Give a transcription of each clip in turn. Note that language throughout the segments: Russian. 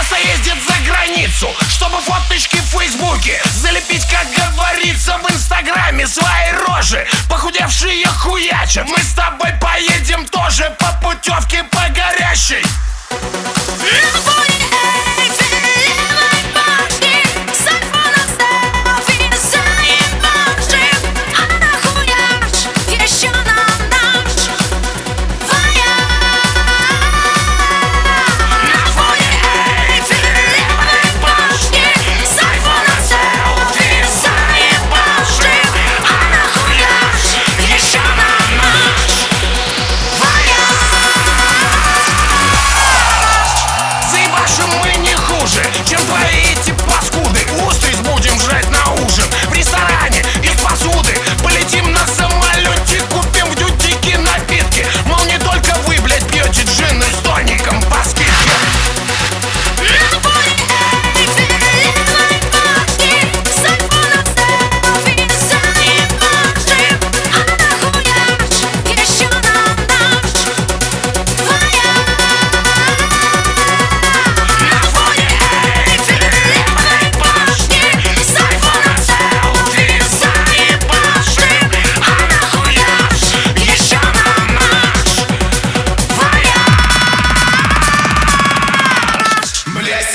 Одесса ездит за границу Чтобы фоточки в фейсбуке Залепить, как говорится, в инстаграме Свои рожи, похудевшие хуячат Мы с тобой поедем тоже По путевке по горящей Инвой!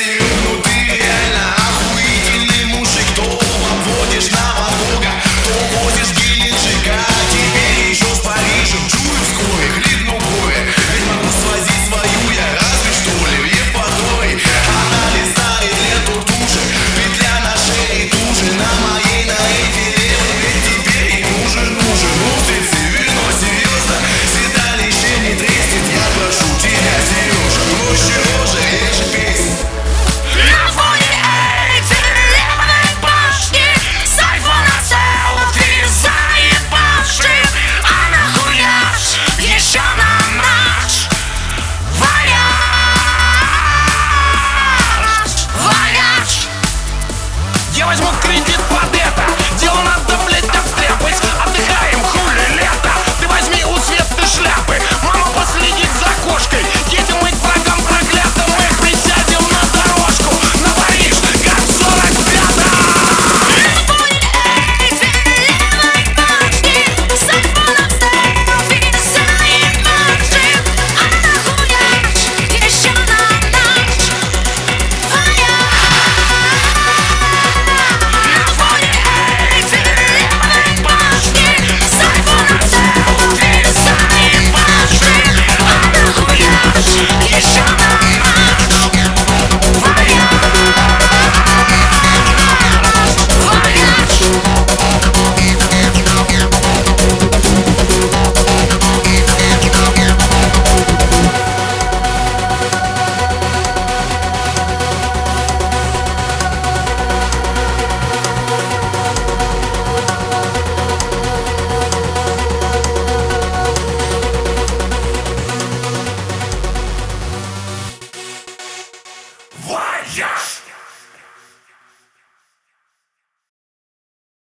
возьму Yes!